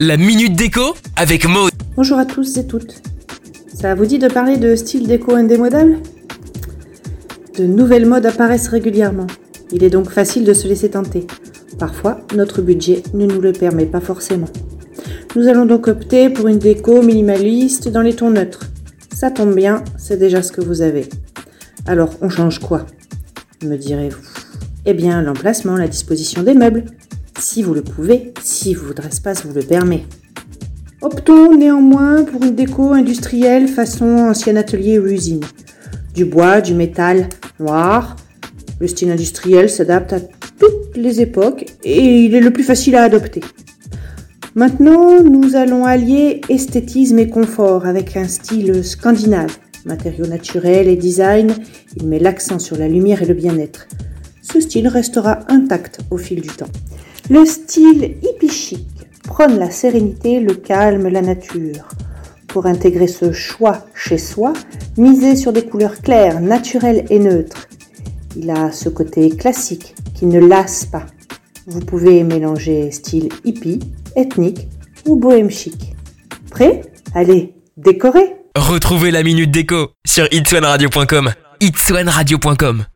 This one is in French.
La minute déco avec Maud. Bonjour à tous et toutes. Ça vous dit de parler de style déco indémodable? De nouvelles modes apparaissent régulièrement. Il est donc facile de se laisser tenter. Parfois, notre budget ne nous le permet pas forcément. Nous allons donc opter pour une déco minimaliste dans les tons neutres. Ça tombe bien, c'est déjà ce que vous avez. Alors, on change quoi? Me direz-vous. Eh bien, l'emplacement, la disposition des meubles si vous le pouvez, si votre espace vous le permet. Optons néanmoins pour une déco industrielle façon ancien atelier ou usine. Du bois, du métal noir. Le style industriel s'adapte à toutes les époques et il est le plus facile à adopter. Maintenant, nous allons allier esthétisme et confort avec un style scandinave. Matériaux naturels et design, il met l'accent sur la lumière et le bien-être. Ce style restera intact au fil du temps. Le style hippie chic prône la sérénité, le calme, la nature. Pour intégrer ce choix chez soi, misez sur des couleurs claires, naturelles et neutres. Il a ce côté classique qui ne lasse pas. Vous pouvez mélanger style hippie, ethnique ou bohème chic. Prêt? Allez, décorez Retrouvez la minute déco sur itswanradio.com. itswanradio.com